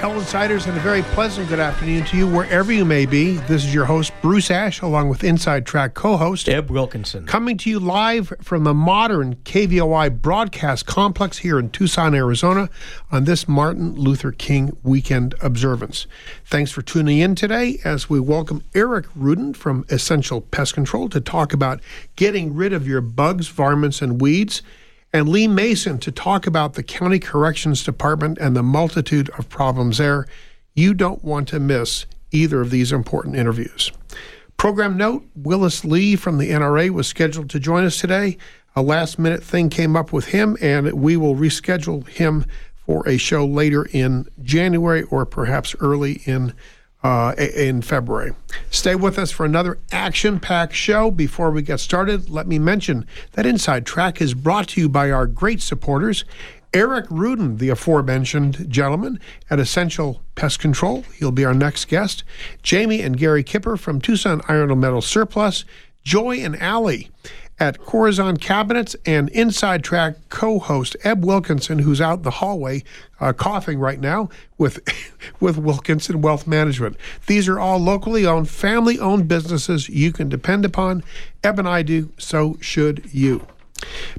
Hello, Insiders, and a very pleasant good afternoon to you wherever you may be. This is your host, Bruce Ash, along with Inside Track co host Eb Wilkinson. Coming to you live from the modern KVOI broadcast complex here in Tucson, Arizona, on this Martin Luther King weekend observance. Thanks for tuning in today as we welcome Eric Rudin from Essential Pest Control to talk about getting rid of your bugs, varmints, and weeds and Lee Mason to talk about the County Corrections Department and the multitude of problems there. You don't want to miss either of these important interviews. Program note Willis Lee from the NRA was scheduled to join us today. A last minute thing came up with him, and we will reschedule him for a show later in January or perhaps early in uh, in February. Stay with us for another action packed show. Before we get started, let me mention that Inside Track is brought to you by our great supporters. Eric Rudin, the aforementioned gentleman at Essential Pest Control. He'll be our next guest. Jamie and Gary Kipper from Tucson Iron and Metal Surplus. Joy and Allie at Corazon Cabinets and Inside Track co host Eb Wilkinson, who's out in the hallway uh, coughing right now with, with Wilkinson Wealth Management. These are all locally owned, family owned businesses you can depend upon. Eb and I do, so should you.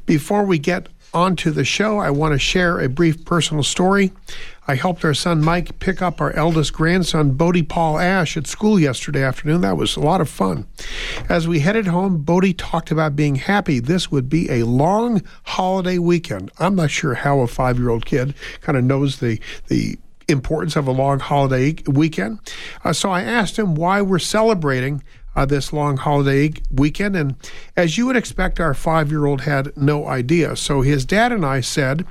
Before we get onto the show, I want to share a brief personal story. I helped our son Mike pick up our eldest grandson, Bodie Paul Ash, at school yesterday afternoon. That was a lot of fun. As we headed home, Bodie talked about being happy this would be a long holiday weekend. I'm not sure how a five year old kid kind of knows the, the importance of a long holiday weekend. Uh, so I asked him why we're celebrating uh, this long holiday weekend. And as you would expect, our five year old had no idea. So his dad and I said,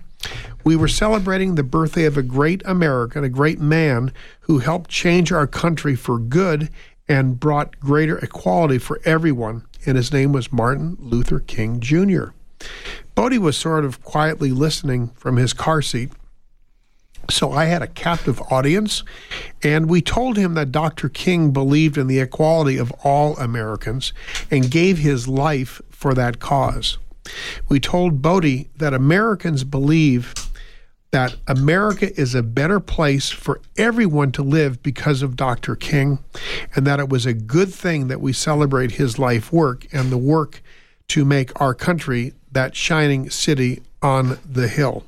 we were celebrating the birthday of a great American, a great man who helped change our country for good and brought greater equality for everyone. And his name was Martin Luther King Jr. Bodie was sort of quietly listening from his car seat. So I had a captive audience, and we told him that Dr. King believed in the equality of all Americans and gave his life for that cause. We told Bodie that Americans believe that America is a better place for everyone to live because of Dr. King, and that it was a good thing that we celebrate his life work and the work to make our country that shining city on the hill.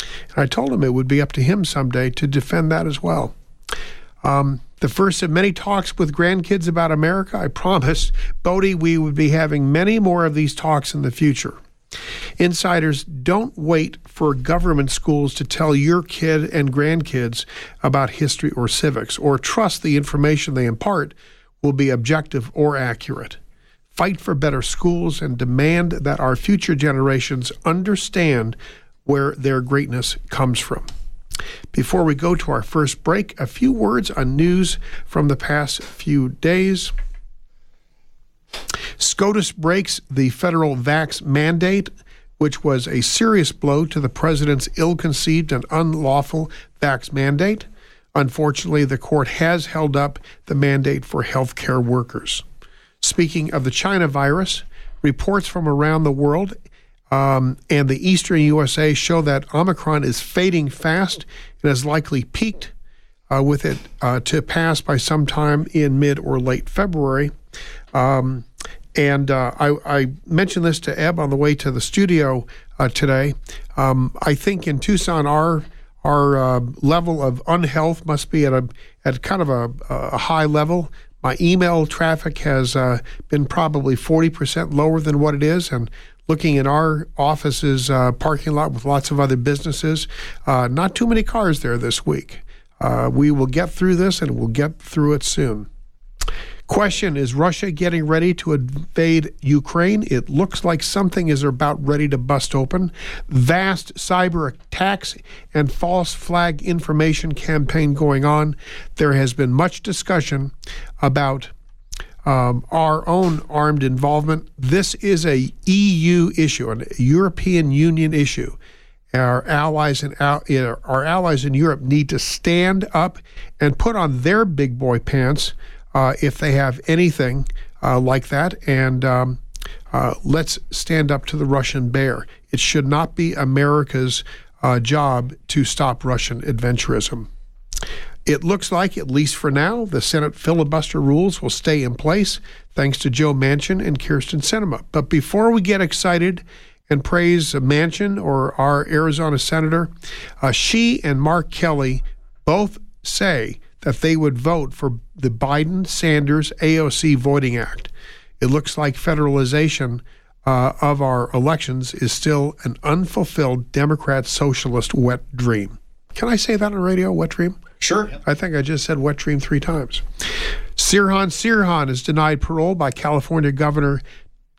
And I told him it would be up to him someday to defend that as well. Um, the first of many talks with grandkids about America. I promised Bodie we would be having many more of these talks in the future. Insiders, don't wait for government schools to tell your kid and grandkids about history or civics, or trust the information they impart will be objective or accurate. Fight for better schools and demand that our future generations understand where their greatness comes from. Before we go to our first break, a few words on news from the past few days. SCOTUS breaks the federal vax mandate, which was a serious blow to the president's ill conceived and unlawful vax mandate. Unfortunately, the court has held up the mandate for healthcare workers. Speaking of the China virus, reports from around the world um, and the eastern USA show that Omicron is fading fast and has likely peaked uh, with it uh, to pass by sometime in mid or late February. Um, and uh, I, I, mentioned this to Eb on the way to the studio uh, today. Um, I think in Tucson, our our uh, level of unhealth must be at a at kind of a, a high level. My email traffic has uh, been probably forty percent lower than what it is, and looking in our office's uh, parking lot with lots of other businesses, uh, not too many cars there this week. we will get through this, and we'll get through it soon. Question Is Russia getting ready to invade Ukraine? It looks like something is about ready to bust open. Vast cyber attacks and false flag information campaign going on. There has been much discussion about um, our own armed involvement. This is a EU issue, a European Union issue. Our allies and our allies in Europe need to stand up and put on their big boy pants uh, if they have anything uh, like that. And um, uh, let's stand up to the Russian bear. It should not be America's uh, job to stop Russian adventurism. It looks like, at least for now, the Senate filibuster rules will stay in place thanks to Joe Manchin and Kyrsten Sinema. But before we get excited and praise Manchin or our Arizona senator, uh, she and Mark Kelly both say that they would vote for the Biden Sanders AOC Voting Act. It looks like federalization uh, of our elections is still an unfulfilled Democrat socialist wet dream. Can I say that on radio, wet dream? Sure. I think I just said wet dream three times. Sirhan Sirhan is denied parole by California Governor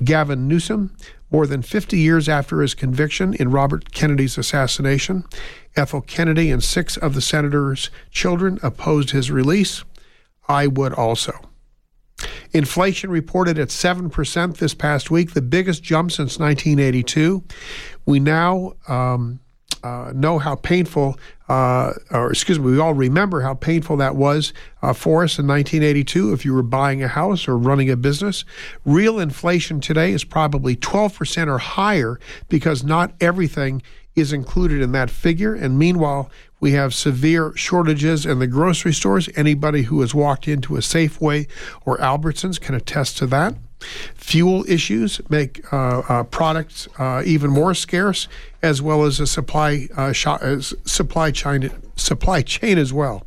Gavin Newsom more than 50 years after his conviction in Robert Kennedy's assassination. Ethel Kennedy and six of the senator's children opposed his release. I would also. Inflation reported at 7% this past week, the biggest jump since 1982. We now um, uh, know how painful, uh, or excuse me, we all remember how painful that was uh, for us in 1982 if you were buying a house or running a business. Real inflation today is probably 12% or higher because not everything is included in that figure. And meanwhile, we have severe shortages in the grocery stores. Anybody who has walked into a Safeway or Albertsons can attest to that. Fuel issues make uh, uh, products uh, even more scarce, as well as a supply sh- supply chain supply chain as well.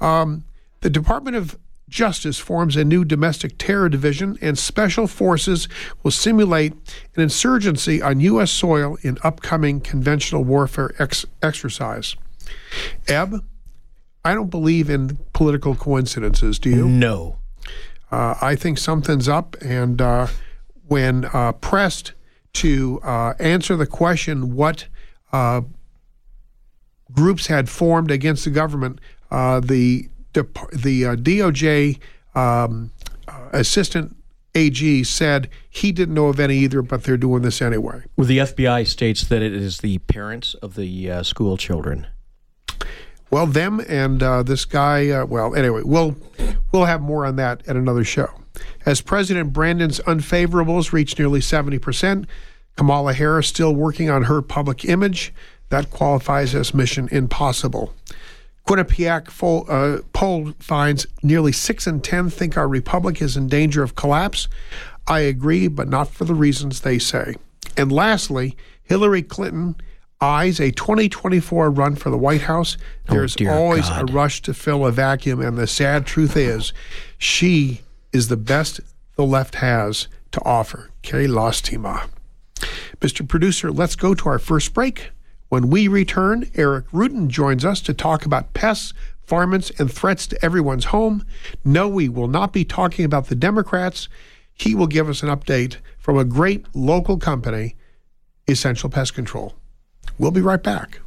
Um, the Department of Justice forms a new domestic terror division, and special forces will simulate an insurgency on U.S. soil in upcoming conventional warfare ex- exercise. Eb, I don't believe in political coincidences. Do you? No. Uh, I think something's up, and uh, when uh, pressed to uh, answer the question what uh, groups had formed against the government, uh, the the DOJ um, assistant AG said he didn't know of any either, but they're doing this anyway. Well, the FBI states that it is the parents of the school children. Well, them and uh, this guy. Uh, well, anyway, we'll we'll have more on that at another show. As President Brandon's unfavorables reach nearly seventy percent, Kamala Harris still working on her public image. That qualifies as mission impossible. Quinnipiac uh, poll finds nearly six in ten think our republic is in danger of collapse. I agree, but not for the reasons they say. And lastly, Hillary Clinton eyes a 2024 run for the White House, oh, there's oh, always God. a rush to fill a vacuum. And the sad truth is, she is the best the left has to offer. Que lastima. Mr. Producer, let's go to our first break. When we return, Eric Rudin joins us to talk about pests, varmints, and threats to everyone's home. No, we will not be talking about the Democrats. He will give us an update from a great local company, Essential Pest Control. We'll be right back.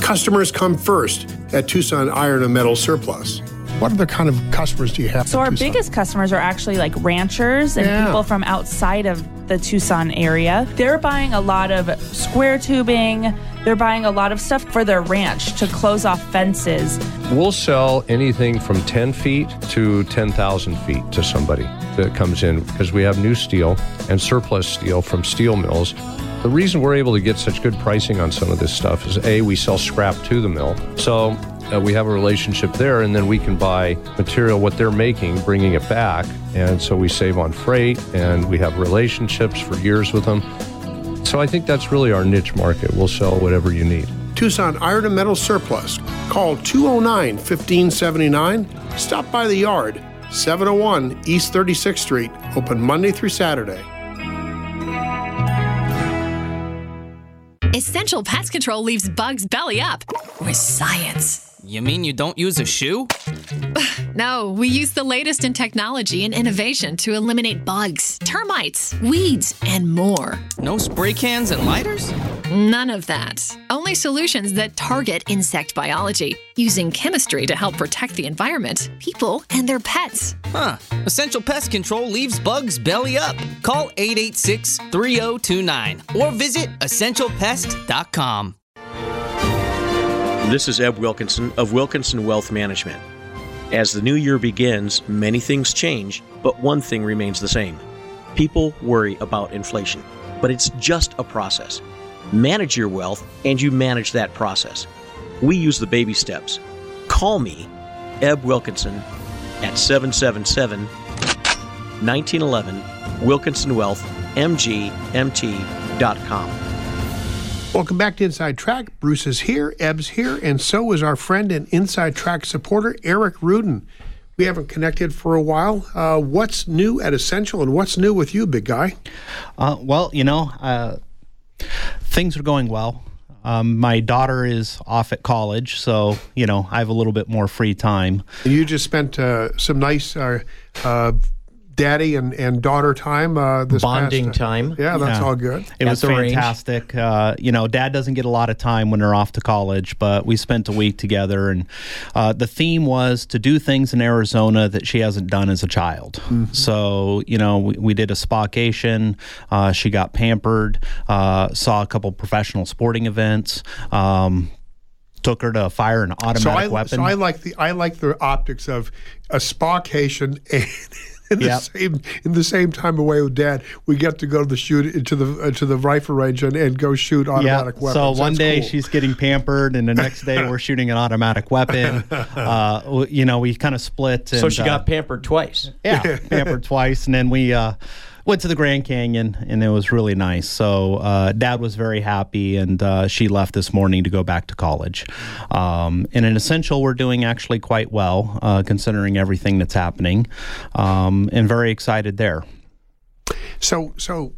Customers come first at Tucson Iron and Metal Surplus. What other kind of customers do you have? So our Tucson? biggest customers are actually like ranchers and yeah. people from outside of the Tucson area. They're buying a lot of square tubing. They're buying a lot of stuff for their ranch to close off fences. We'll sell anything from 10 feet to 10,000 feet to somebody that comes in because we have new steel and surplus steel from steel mills the reason we're able to get such good pricing on some of this stuff is A, we sell scrap to the mill. So uh, we have a relationship there, and then we can buy material, what they're making, bringing it back. And so we save on freight, and we have relationships for years with them. So I think that's really our niche market. We'll sell whatever you need. Tucson Iron and Metal Surplus. Call 209 1579. Stop by the yard, 701 East 36th Street, open Monday through Saturday. Essential Pest Control leaves bugs belly up with science. You mean you don't use a shoe? no, we use the latest in technology and innovation to eliminate bugs, termites, weeds, and more. No spray cans and lighters? None of that. Only solutions that target insect biology, using chemistry to help protect the environment, people, and their pets. Huh. Essential Pest Control leaves bugs belly up. Call 886 3029 or visit essentialpest.com. This is Eb Wilkinson of Wilkinson Wealth Management. As the new year begins, many things change, but one thing remains the same. People worry about inflation, but it's just a process. Manage your wealth and you manage that process. We use the baby steps. Call me, Eb Wilkinson, at 777 1911 Wilkinson Wealth, MGMT.com. Welcome back to Inside Track. Bruce is here, Eb's here, and so is our friend and Inside Track supporter, Eric Rudin. We haven't connected for a while. Uh, what's new at Essential and what's new with you, big guy? Uh, well, you know, uh, things are going well. Um, my daughter is off at college, so you know I have a little bit more free time. You just spent uh, some nice uh, uh, daddy and, and daughter time uh, this bonding past, time. Yeah, that's Yeah. all good. It At was fantastic. Uh, you know, Dad doesn't get a lot of time when they're off to college, but we spent a week together, and uh, the theme was to do things in Arizona that she hasn't done as a child. So, you know, we, we did a spacation. Uh, she got pampered. Uh, saw a couple professional sporting events. Um, took her to fire an automatic So I, weapon. so I like the I like the optics of a spacation and in the Yep. same in the same time away with dad, we get to go to the shoot to the uh, to the rifle range and, and go shoot automatic weapons. So one That's day cool. she's getting pampered, and the next day we're shooting an automatic weapon. Uh, you know, we kind of split. And, So she uh, got pampered twice. yeah, pampered twice, and then we uh, went to the Grand Canyon, and it was really nice. So uh, Dad was very happy, and uh, she left this morning to go back to college. Um, and in Essential, we're doing actually quite well, uh, considering everything that's happening, um, and very excited there. So, so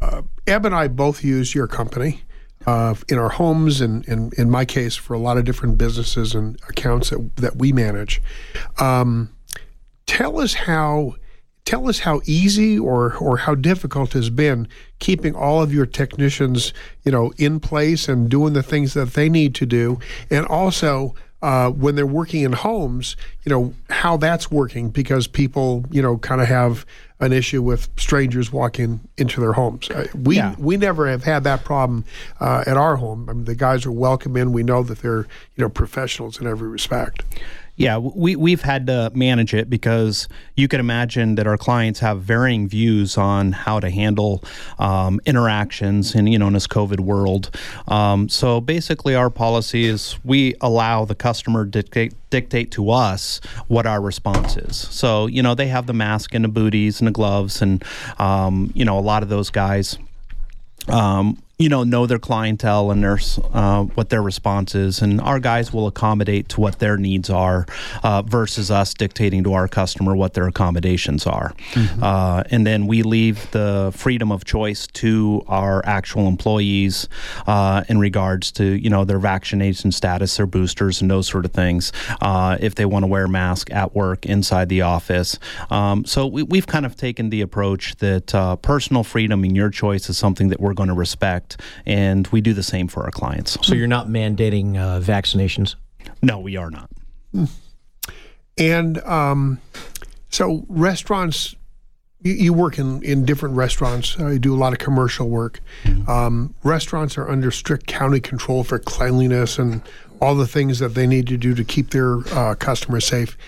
uh, Eb and I both use your company uh, in our homes, and, and in my case, for a lot of different businesses and accounts that, that we manage. Um, tell us how. Tell us how easy or, or how difficult it has been keeping all of your technicians, you know, in place and doing the things that they need to do, and also uh, when they're working in homes, you know, how that's working because people, you know, kind of have an issue with strangers walking into their homes. Uh, we Yeah. we never have had that problem uh, at our home. I mean, the guys are welcome in. We know that they're you know professionals in every respect. Yeah, we we've had to manage it because you can imagine that our clients have varying views on how to handle um, interactions in you know in this COVID world. Um, so basically, our policy is we allow the customer dictate dictate to us what our response is. So you know they have the mask and the booties and the gloves and um, you know a lot of those guys um, you know, know their clientele and their uh, what their response is, and our guys will accommodate to what their needs are, uh, versus us dictating to our customer what their accommodations are. Uh, and then we leave the freedom of choice to our actual employees uh, in regards to you know their vaccination status, their boosters, and those sort of things. Uh, if they want to wear a mask at work, inside the office, um, so we, we've kind of taken the approach that uh, personal freedom and your choice is something that we're going to respect, and we do the same for our clients. So you're not mandating uh, vaccinations. No, we are not. And um, so restaurants, you, you work in, in different restaurants. Uh, you do a lot of commercial work. Um, restaurants are under strict county control for cleanliness and all the things that they need to do to keep their uh, customers safe.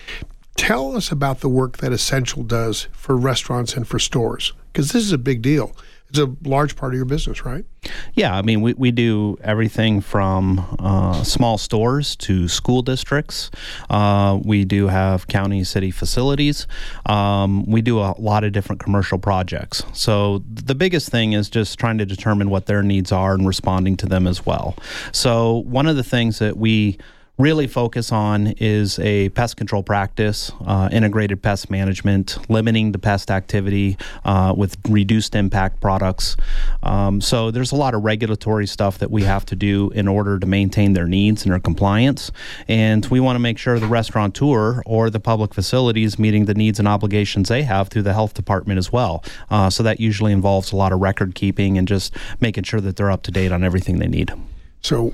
Tell us about the work that Essential does for restaurants and for stores, because this is a big deal. It's a large part of your business, right? Yeah, I mean, we, we do everything from uh, small stores to school districts. Uh, we do have county city facilities. Um, we do a lot of different commercial projects. So the biggest thing is just trying to determine what their needs are and responding to them as well. So one of the things that we really focus on is a pest control practice, uh, integrated pest management, limiting the pest activity uh, with reduced impact products. Um, so there's a lot of regulatory stuff that we have to do in order to maintain their needs and their compliance. And we want to make sure the restaurateur or the public facilities meeting the needs and obligations they have through the health department as well. Uh, so that usually involves a lot of record keeping and just making sure that they're up to date on everything they need. So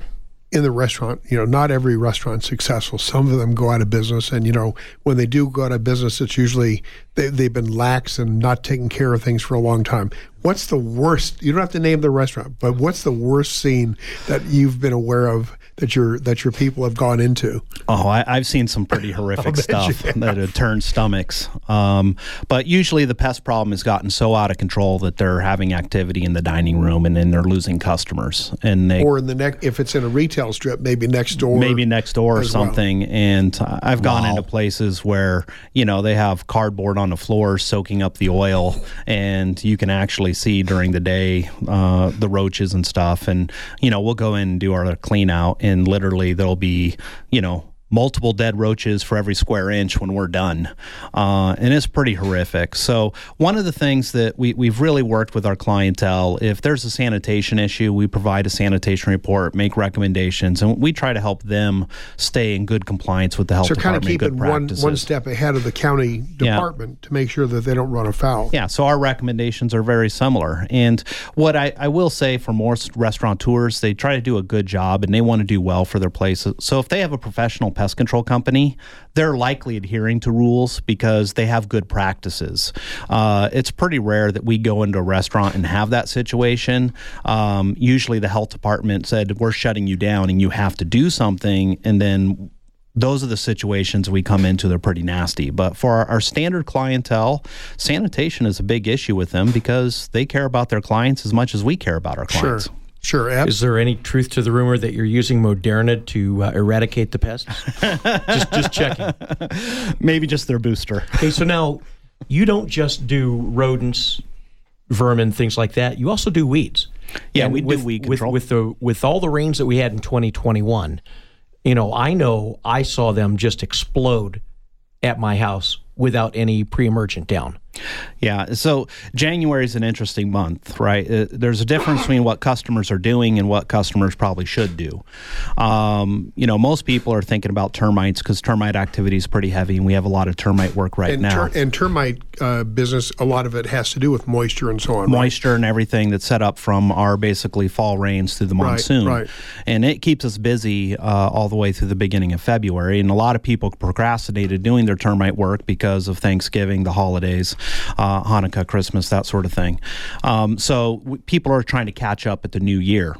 in the restaurant, you know, not every restaurant's successful. Some of them go out of business, and you know, when they do go out of business, it's usually they, they've been lax and not taking care of things for a long time. What's the worst? You don't have to name the restaurant, but what's the worst scene that you've been aware of that your that your people have gone into? Oh, I, have seen some pretty horrific stuff that have turned stomachs. Um, but usually the pest problem has gotten so out of control that they're having activity in the dining room and then they're losing customers. And they or in the next if it's in a retail strip, maybe next door, maybe next door or something. Well. And I've gone wow. into places where you know they have cardboard on the floor soaking up the oil, and you can actually see during the day uh, the roaches and stuff. And you know we'll go in and do our clean out and literally there'll be, you know, multiple dead roaches for every square inch when we're done. Uh, and it's pretty horrific. So, one of the things that we, we've really worked with our clientele, if there's a sanitation issue, we provide a sanitation report, make recommendations, and we try to help them stay in good compliance with the health so department. So, kind of keeping one, one step ahead of the county department yeah. to make sure that they don't run afoul. Yeah, so our recommendations are very similar. And what I, I will say for most restaurateurs, they try to do a good job and they want to do well for their places. So, if they have a professional pest control company, they're likely adhering to rules because they have good practices. Uh, it's pretty rare that we go into a restaurant and have that situation. Um, usually, the health department said, We're shutting you down and you have to do something. And then those are the situations we come into. They're pretty nasty. But for our, our, standard clientele, sanitation is a big issue with them because they care about their clients as much as we care about our clients. Sure. Sure. Ab- Is there any truth to the rumor that you're using Moderna to uh, eradicate the pests? just, just checking. Maybe just their booster. Okay, so now you don't just do rodents, vermin, things like that. You also do weeds. Yeah, and we with, do weed control. With, with the with all the rains that we had in 2021, you know, I know I saw them just explode at my house without any pre-emergent down. Yeah. So January is an interesting month, right? Uh, there's a difference between what customers are doing and what customers probably should do. Um, you know, most people are thinking about termites because termite activity is pretty heavy, and we have a lot of termite work right and now. Ter- and termite uh, business, a lot of it has to do with moisture and so on. Moisture right? and everything that's set up from our basically fall rains through the monsoon, right, right. and it keeps us busy uh, all the way through the beginning of February. And a lot of people procrastinated doing their termite work because of Thanksgiving, the holidays uh, Hanukkah, Christmas, that sort of thing. Um, so w- people are trying to catch up at the new year.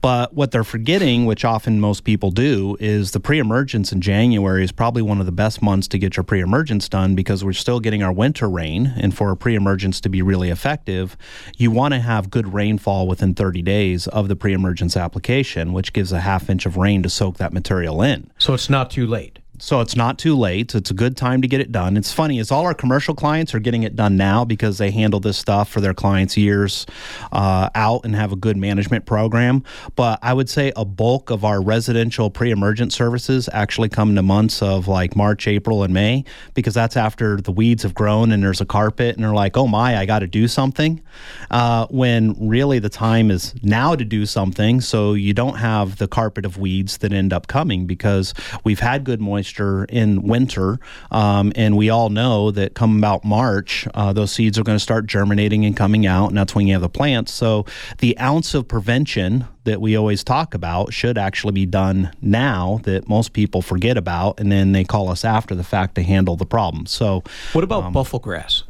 But what they're forgetting, which often most people do, is the pre emergence in January is probably one of the best months to get your pre emergence done because we're still getting our winter rain. And for a pre emergence to be really effective, you want to have good rainfall within 30 days of the pre emergence application, which gives a half inch of rain to soak that material in. So it's not too late so it's not too late. It's a good time to get it done. It's funny is all our commercial clients are getting it done now because they handle this stuff for their clients years uh, out and have a good management program. But I would say a bulk of our residential pre-emergent services actually come in the months of like March, April, and May because that's after the weeds have grown and there's a carpet and they're like, oh my, I got to do something. Uh, when really the time is now to do something, so you don't have the carpet of weeds that end up coming because we've had good moisture moisture in winter. Um, and we all know that come about March, uh, those seeds are going to start germinating and coming out, and that's when you have the plants. So the ounce of prevention that we always talk about should actually be done now that most people forget about, and then they call us after the fact to handle the problem. So, what about um, buffelgrass?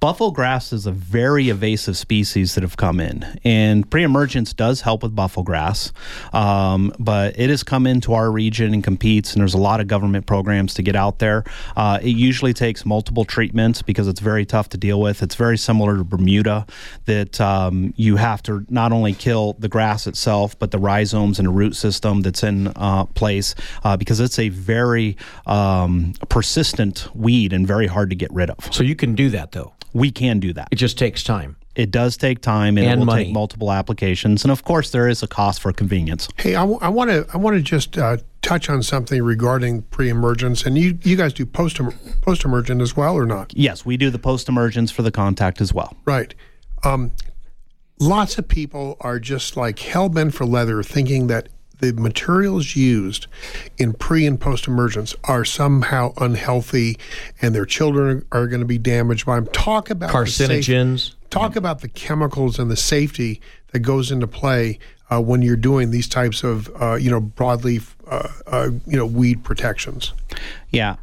Buffelgrass is a very evasive species that have come in, and pre-emergence does help with buffelgrass, um, but it has come into our region and competes, and there's a lot of government programs to get out there. Uh, it usually takes multiple treatments because it's very tough to deal with. It's very similar to Bermuda, that um, you have to not only kill the grass itself, but the rhizomes and the root system that's in uh, place uh, because it's a very um, persistent weed and very hard to get rid of. So you can do that. We can do that. It just takes time. It does take time, and, and it will money. take multiple applications, and of course, there is a cost for convenience. Hey, I want to I want to just uh, touch on something regarding pre-emergence, and you you guys do post post emergent as well, or not? Yes, we do the post emergence for the contact as well. Right. Um, lots of people are just like hell bent for leather, thinking that the materials used in pre and post emergence are somehow unhealthy and their children are going to be damaged by them. Talk about carcinogens. talk about the chemicals and the safety that goes into play uh, when you're doing these types of uh, you know broadleaf uh, uh, you know weed protections. Yeah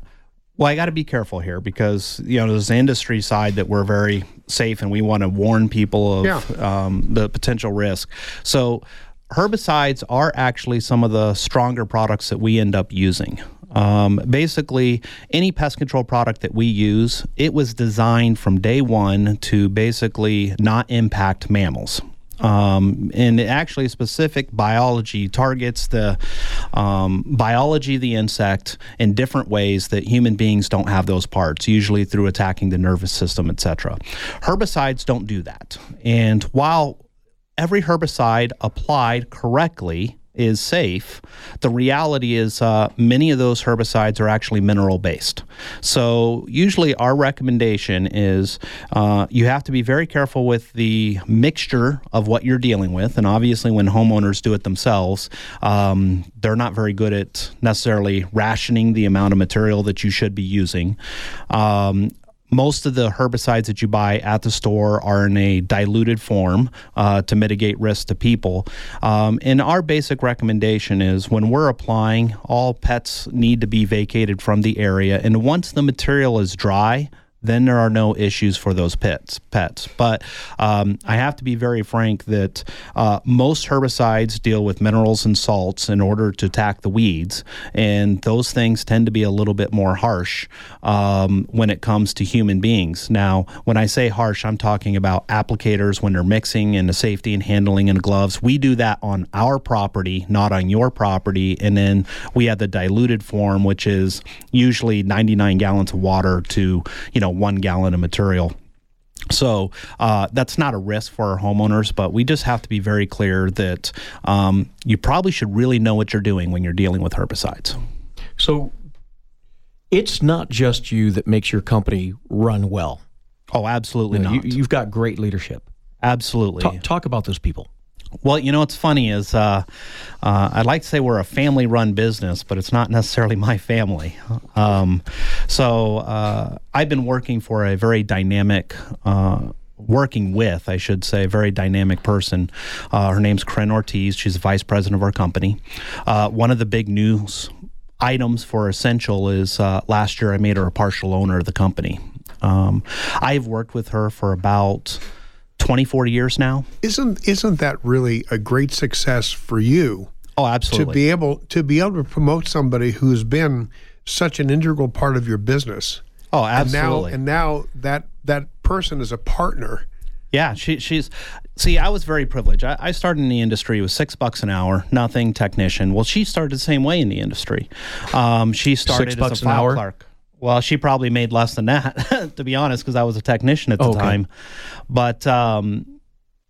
Well, I got to be careful here because you know there's the industry side that we're very safe and we want to warn people of Yeah. um, the potential risk. So herbicides are actually some of the stronger products that we end up using. Um, basically, any pest control product that we use, it was designed from day one to basically not impact mammals. Um, and actually specific biology targets the um, biology of the insect in different ways that human beings don't have those parts, usually through attacking the nervous system, etc. Herbicides don't do that. And while every herbicide applied correctly is safe, the reality is uh, many of those herbicides are actually mineral based. So, usually, our recommendation is uh, you have to be very careful with the mixture of what you're dealing with. And obviously, when homeowners do it themselves, um, they're not very good at necessarily rationing the amount of material that you should be using. Um, most of the herbicides that you buy at the store are in a diluted form uh, to mitigate risk to people. Um, and our basic recommendation is when we're applying, all pets need to be vacated from the area. And once the material is dry, then there are no issues for those pets. Pets, but um, I have to be very frank that uh, most herbicides deal with minerals and salts in order to attack the weeds, and those things tend to be a little bit more harsh um, when it comes to human beings. Now, when I say harsh, I'm talking about applicators when they're mixing and the safety and handling and gloves. We do that on our property, not on your property, and then we have the diluted form, which is usually 99 gallons of water to you know one gallon of material. So uh, that's not a risk for our homeowners, but we just have to be very clear that um, you probably should really know what you're doing when you're dealing with herbicides. So it's not just you that makes your company run well. Oh, absolutely know, not. you, you've got great leadership. absolutely. Talk, talk about those people. Well, you know what's funny is uh, uh, I'd like to say we're a family-run business, but it's not necessarily my family. Um, so uh, I've been working for a very dynamic. Uh, Working with, I should say, a very dynamic person. Uh, her name's Corinne Ortiz. She's the vice president of our company. Uh, one of the big news items for Essential is uh, last year I made her a partial owner of the company. Um, I've worked with her for about 24 years now. Isn't isn't that really a great success for you Oh, absolutely. to be able to be able to promote somebody who's been such an integral part of your business? oh, And now absolutely. and now that that person is a partner. Yeah, she, she's. See, I was very privileged. I, I started in the industry with six bucks an hour, nothing technician. Well, she started the same way in the industry. Um, she started six bucks as a an file hour? clerk. Well, she probably made less than that, to be honest, because I was a technician at the Okay. time. But um,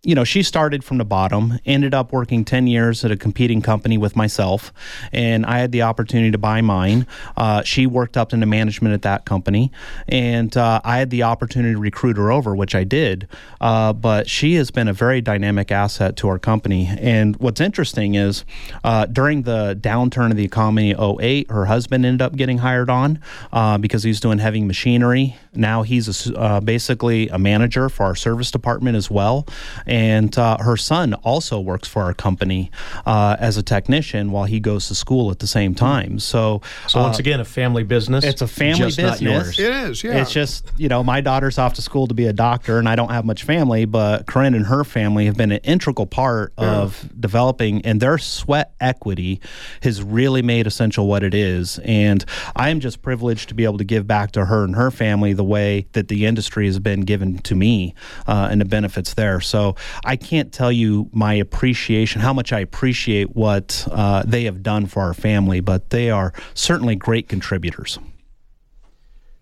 you know, she started from the bottom, ended up working 10 years at a competing company with myself, and I had the opportunity to buy mine. Uh, she worked up into management at that company, and uh, I had the opportunity to recruit her over, which I did. Uh, but she has been a very dynamic asset to our company. And what's interesting is uh, during the downturn of the economy in 08, her husband ended up getting hired on uh, because he's doing heavy machinery. Now he's a uh, basically a manager for our service department as well. And uh, her son also works for our company uh, as a technician while he goes to school at the same time. So, So once again, a family business. Uh, it's a family just not business. yours. It is, yeah. It's just, you know, my daughter's off to school to be a doctor, and I don't have much family, but Corinne and her family have been an integral part of developing, and their sweat equity has really made Essential what it is. And I am just privileged to be able to give back to her and her family the way that the industry has been given to me uh, and the benefits there. So I can't tell you my appreciation, how much I appreciate what uh, they have done for our family, but they are certainly great contributors.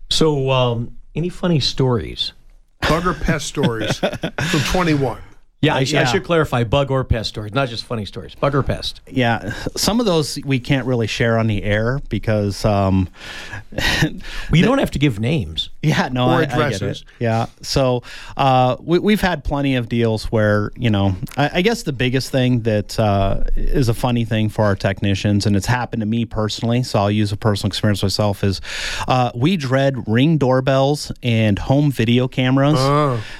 So, um, any funny stories? Bug or pest stories from 21. Yeah, I, sh- I should clarify bug or pest stories, not just funny stories. Bug or pest. Yeah, some of those we can't really share on the air because um, Well, you don't have to give names. Yeah, no, Or I, I get addresses. it. Yeah, so uh, we, we've had plenty of deals where you know, I, I guess the biggest thing that uh, is a funny thing for our technicians, and it's happened to me personally, so I'll use a personal experience myself. Is uh, we dread ring doorbells and home video cameras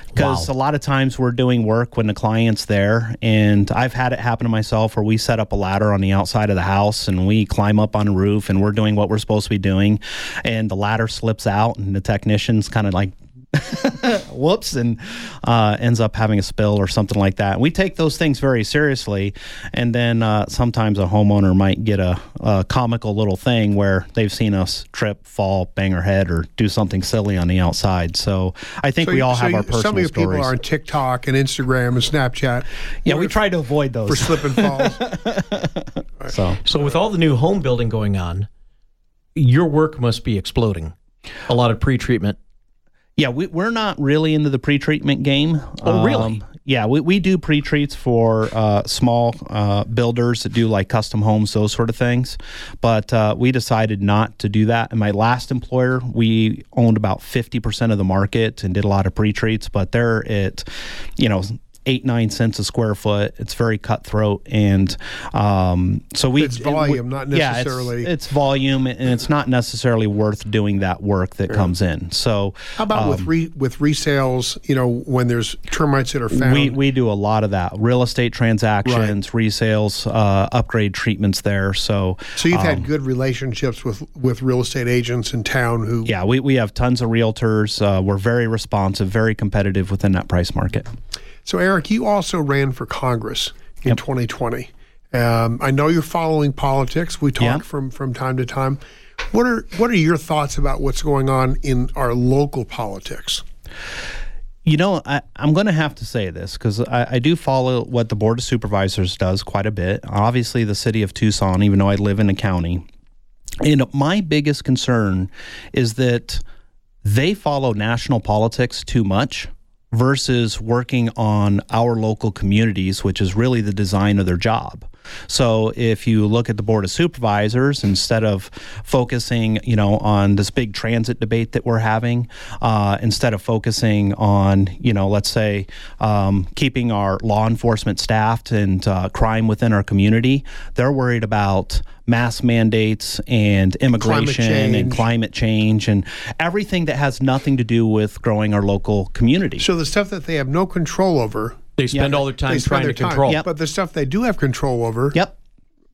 because a lot of times we're doing work when the client's there, and I've had it happen to myself where we set up a ladder on the outside of the house and we climb up on a roof and we're doing what we're supposed to be doing, and the ladder slips out and the technician's kind of like whoops and uh, ends up having a spill or something like that. We take those things very seriously, and then uh, sometimes a homeowner might get a, a comical little thing where they've seen us trip, fall, bang our head, or do something silly on the outside. So I think So we you- all so have you- our personal Some of your stories. people are on TikTok and Instagram and Snapchat. yeah, we try to avoid those for those. slip and falls. So So with all the new home building going on, your work must be exploding. A lot of pre-treatment. Yeah, we, we're not really into the pre-treatment game. Um, Oh, really? yeah, we, we do pre-treats for uh, small uh, builders that do like custom homes, those sort of things. But uh, we decided not to do that. In my last employer, we owned about 50% of the market and did a lot of pre-treats, but they're at, you know, eight, nine cents a square foot. It's very cutthroat. And um, so we... It's volume, not yeah, it's- necessarily- it's volume, and it's not necessarily worth doing that work that comes in. So How about with re, with resales? You know, when there's termites that are found. we we do a lot of that real estate transactions, resales, uh, upgrade treatments there. So so you've um, had good relationships with with real estate agents in town who. yeah, we, we have tons of realtors. Uh, we're very responsive, very competitive within that price market. So Eric, you also ran for Congress in 2020. Um, I know you're following politics. We talk Yeah. from from time to time. What are what are your thoughts about what's going on in our local politics? You know, I, I'm going to have to say this because I, I do follow what the Board of Supervisors does quite a bit. Obviously, the city of Tucson, even though I live in a county. And my biggest concern is that they follow national politics too much versus working on our local communities, which is really the design of their job. So if you look at the board of supervisors, instead of focusing, you know, on this big transit debate that we're having, uh, instead of focusing on, you know, let's say um, keeping our law enforcement staffed and uh, crime within our community, they're worried about mass mandates and immigration and climate change and everything that has nothing to do with growing our local community. So the stuff that they have no control over, They spend all their time spend trying their to control. Yep. But the stuff they do have control over, yep.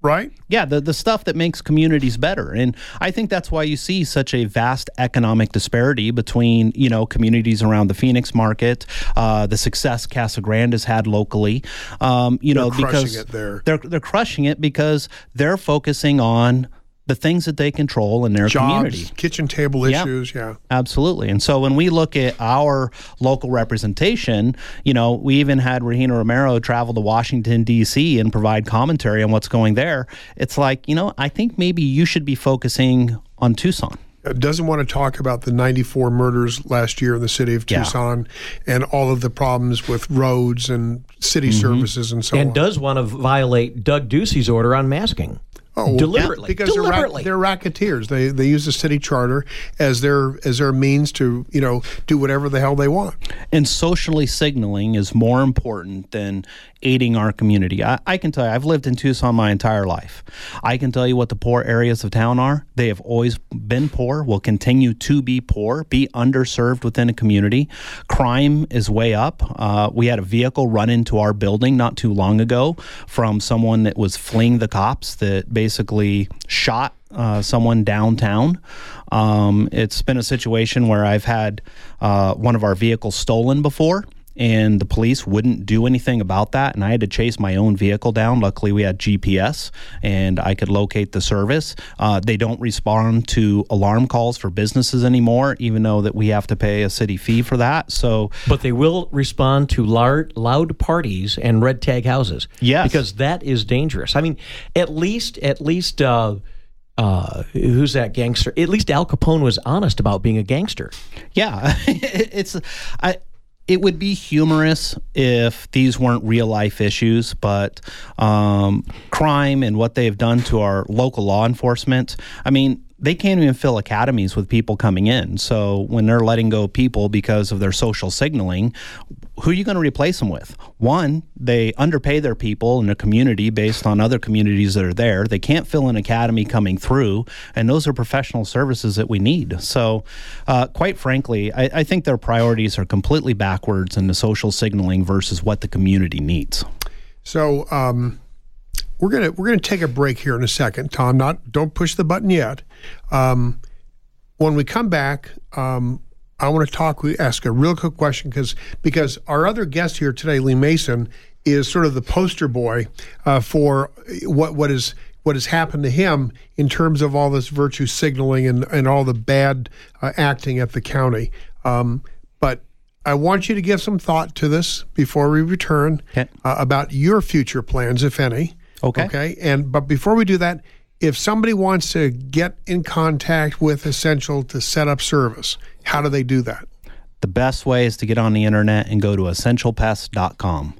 Right? Yeah, the, the stuff that makes communities better. And I think that's why you see such a vast economic disparity between, you know, communities around the Phoenix market, uh, the success Casa Grande has had locally. Um, you know, crushing because it there. they're they're crushing it because they're focusing on the things that they control in their community. Jobs, kitchen table Yeah. issues, yeah. Absolutely. And so when we look at our local representation, you know, we even had Regina Romero travel to Washington, D.C. and provide commentary on what's going there. It's like, you know, I think maybe you should be focusing on Tucson. Uh, Doesn't want to talk about the 94 murders last year in the city of Yeah. Tucson and all of the problems with roads and city Mm-hmm. services and so and on. And does want to violate Doug Ducey's order on masking. Oh, deliberately. because deliberately. They're, rack, they're racketeers. They they use the city charter as their as their means to you know do whatever the hell they want. And socially signaling is more important than aiding our community. I, I can tell you, I've lived in Tucson my entire life. I can tell you what the poor areas of town are. They have always been poor, will continue to be poor, be underserved within a community. Crime is way up. Uh, we had a vehicle run into our building not too long ago from someone that was fleeing the cops that basically shot uh, someone downtown. Um, it's been a situation where I've had uh, one of our vehicles stolen before. And the police wouldn't do anything about that. And I had to chase my own vehicle down. Luckily, we had GPS and I could locate the service. Uh, they don't respond to alarm calls for businesses anymore, even though that we have to pay a city fee for that. So, But they will respond to loud, loud parties and red tag houses. Yes. because that is dangerous. I mean, at least, at least, uh, uh, who's that gangster? At least Al Capone was honest about being a gangster. Yeah, it's I. It would be humorous if these weren't real life issues, but um, crime and what they've done to our local law enforcement. I mean, they can't even fill academies with people coming in. So when they're letting go people because of their social signaling, who are you going to replace them with? One, they underpay their people in a community based on other communities that are there. They can't fill an academy coming through, and those are professional services that we need. So, uh, quite frankly, I, I think their priorities are completely backwards in the social signaling versus what the community needs. So, um, we're gonna we're gonna take a break here in a second, Tom. Not don't push the button yet. Um, when we come back, um, I want to talk. We ask a real quick question because because our other guest here today, Lee Mason, is sort of the poster boy uh, for what what is what has happened to him in terms of all this virtue signaling and, and all the bad uh, acting at the county. Um, but I want you to give some thought to this before we return okay. uh, about your future plans, if any. Okay. Okay. And but before we do that, if somebody wants to get in contact with Essential to set up service, how do they do that? The best way is to get on the internet and go to essentialpest.com.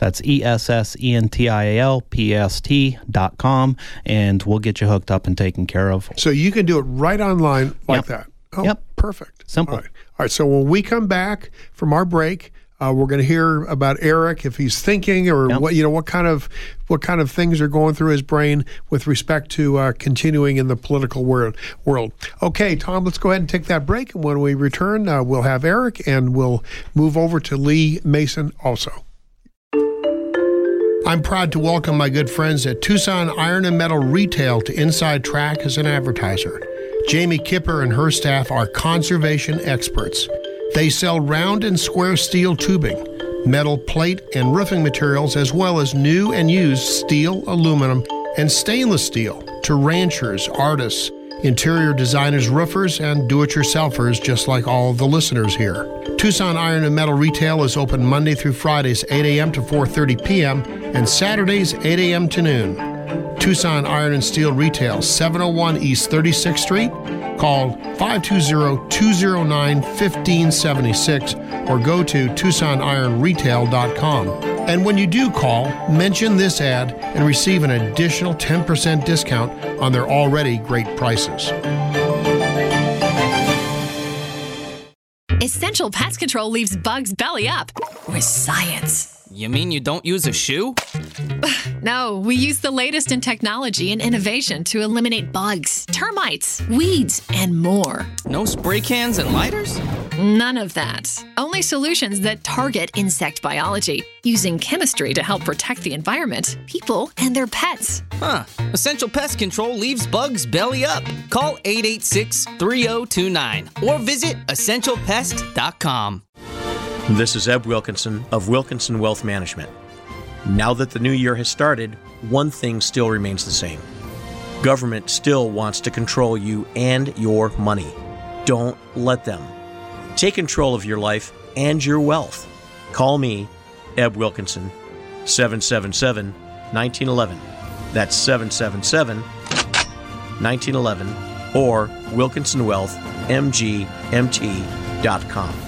That's E S S E N T I A L P S T dot com, and we'll get you hooked up and taken care of. So you can do it right online like Yep. that. Oh, Yep. perfect. Simple. All right. All right. So when we come back from our break, uh, we're going to hear about Eric if he's thinking or Yep. what you know what kind of what kind of things are going through his brain with respect to uh, continuing in the political world. World. Okay, Tom. Let's go ahead and take that break, and when we return, uh, we'll have Eric, and we'll move over to Lee Mason also. I'm proud to welcome my good friends at Tucson Iron and Metal Retail to Inside Track as an advertiser. Jamie Kipper and her staff are conservation experts. They sell round and square steel tubing, metal plate and roofing materials, as well as new and used steel, aluminum, and stainless steel to ranchers, artists, interior designers, roofers, and do it yourselfers, just like all the listeners here. Tucson Iron and Metal Retail is open Monday through Fridays, 8 a.m. to 4.30 p.m., and Saturdays, 8 a.m. to noon. Tucson Iron and Steel Retail, 701 East 36th Street. Call 520-209-1576 or go to TucsonIronRetail.com. And when you do call, mention this ad and receive an additional 10% discount on their already great prices. Essential Pest Control leaves bugs belly up with science. You mean you don't use a shoe? No, we use the latest in technology and innovation to eliminate bugs, termites, weeds, and more. No spray cans and lighters? None of that. Only solutions that target insect biology, using chemistry to help protect the environment, people, and their pets. Huh. Essential Pest Control leaves bugs belly up. Call 886 3029 or visit essentialpest.com. This is Eb Wilkinson of Wilkinson Wealth Management. Now that the new year has started, one thing still remains the same. Government still wants to control you and your money. Don't let them. Take control of your life and your wealth. Call me, Eb Wilkinson, 777 1911. That's 777 1911 or wilkinsonwealthmgmt.com.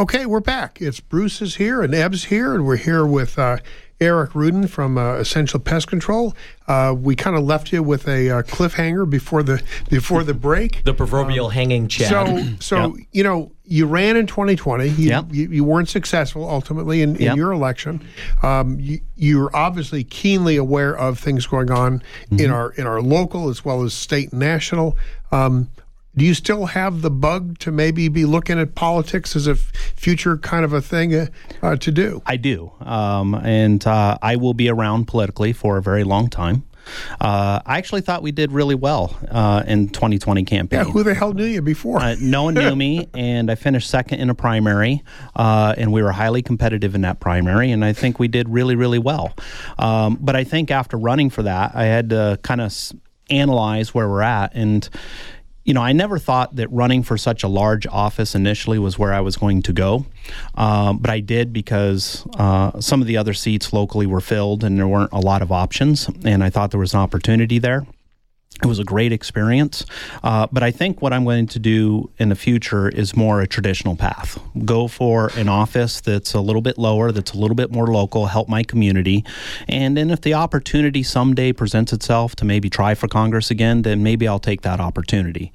Okay, we're back. It's Bruce is here and Eb's here, and we're here with uh, Eric Rudin from uh, Essential Pest Control. Uh, we kind of left you with a uh, cliffhanger before the before the break. The proverbial hanging chad. So, so you know, you ran in 2020. You, Yep. you, you weren't successful ultimately in, in Yep. your election. Um, you, you're obviously keenly aware of things going on in our in our local as well as state and national. Um, do you still have the bug to maybe be looking at politics as a f- future kind of a thing uh, uh, to do? I do, um, and uh, I will be around politically for a very long time. Uh, I actually thought we did really well uh, in 2020 campaign. Yeah, who the hell knew you before? Uh, no one knew me, and I finished second in a primary, uh, and we were highly competitive in that primary, and I think we did really, really well. Um, but I think after running for that, I had to kind of s- analyze where we're at, and you know, I never thought that running for such a large office initially was where I was going to go, um, but I did because uh, some of the other seats locally were filled, and there weren't a lot of options, and I thought there was an opportunity there. It was a great experience. Uh, but I think what I'm going to do in the future is more a traditional path. Go for an office that's a little bit lower, that's a little bit more local, help my community. And then if the opportunity someday presents itself to maybe try for Congress again, then maybe I'll take that opportunity.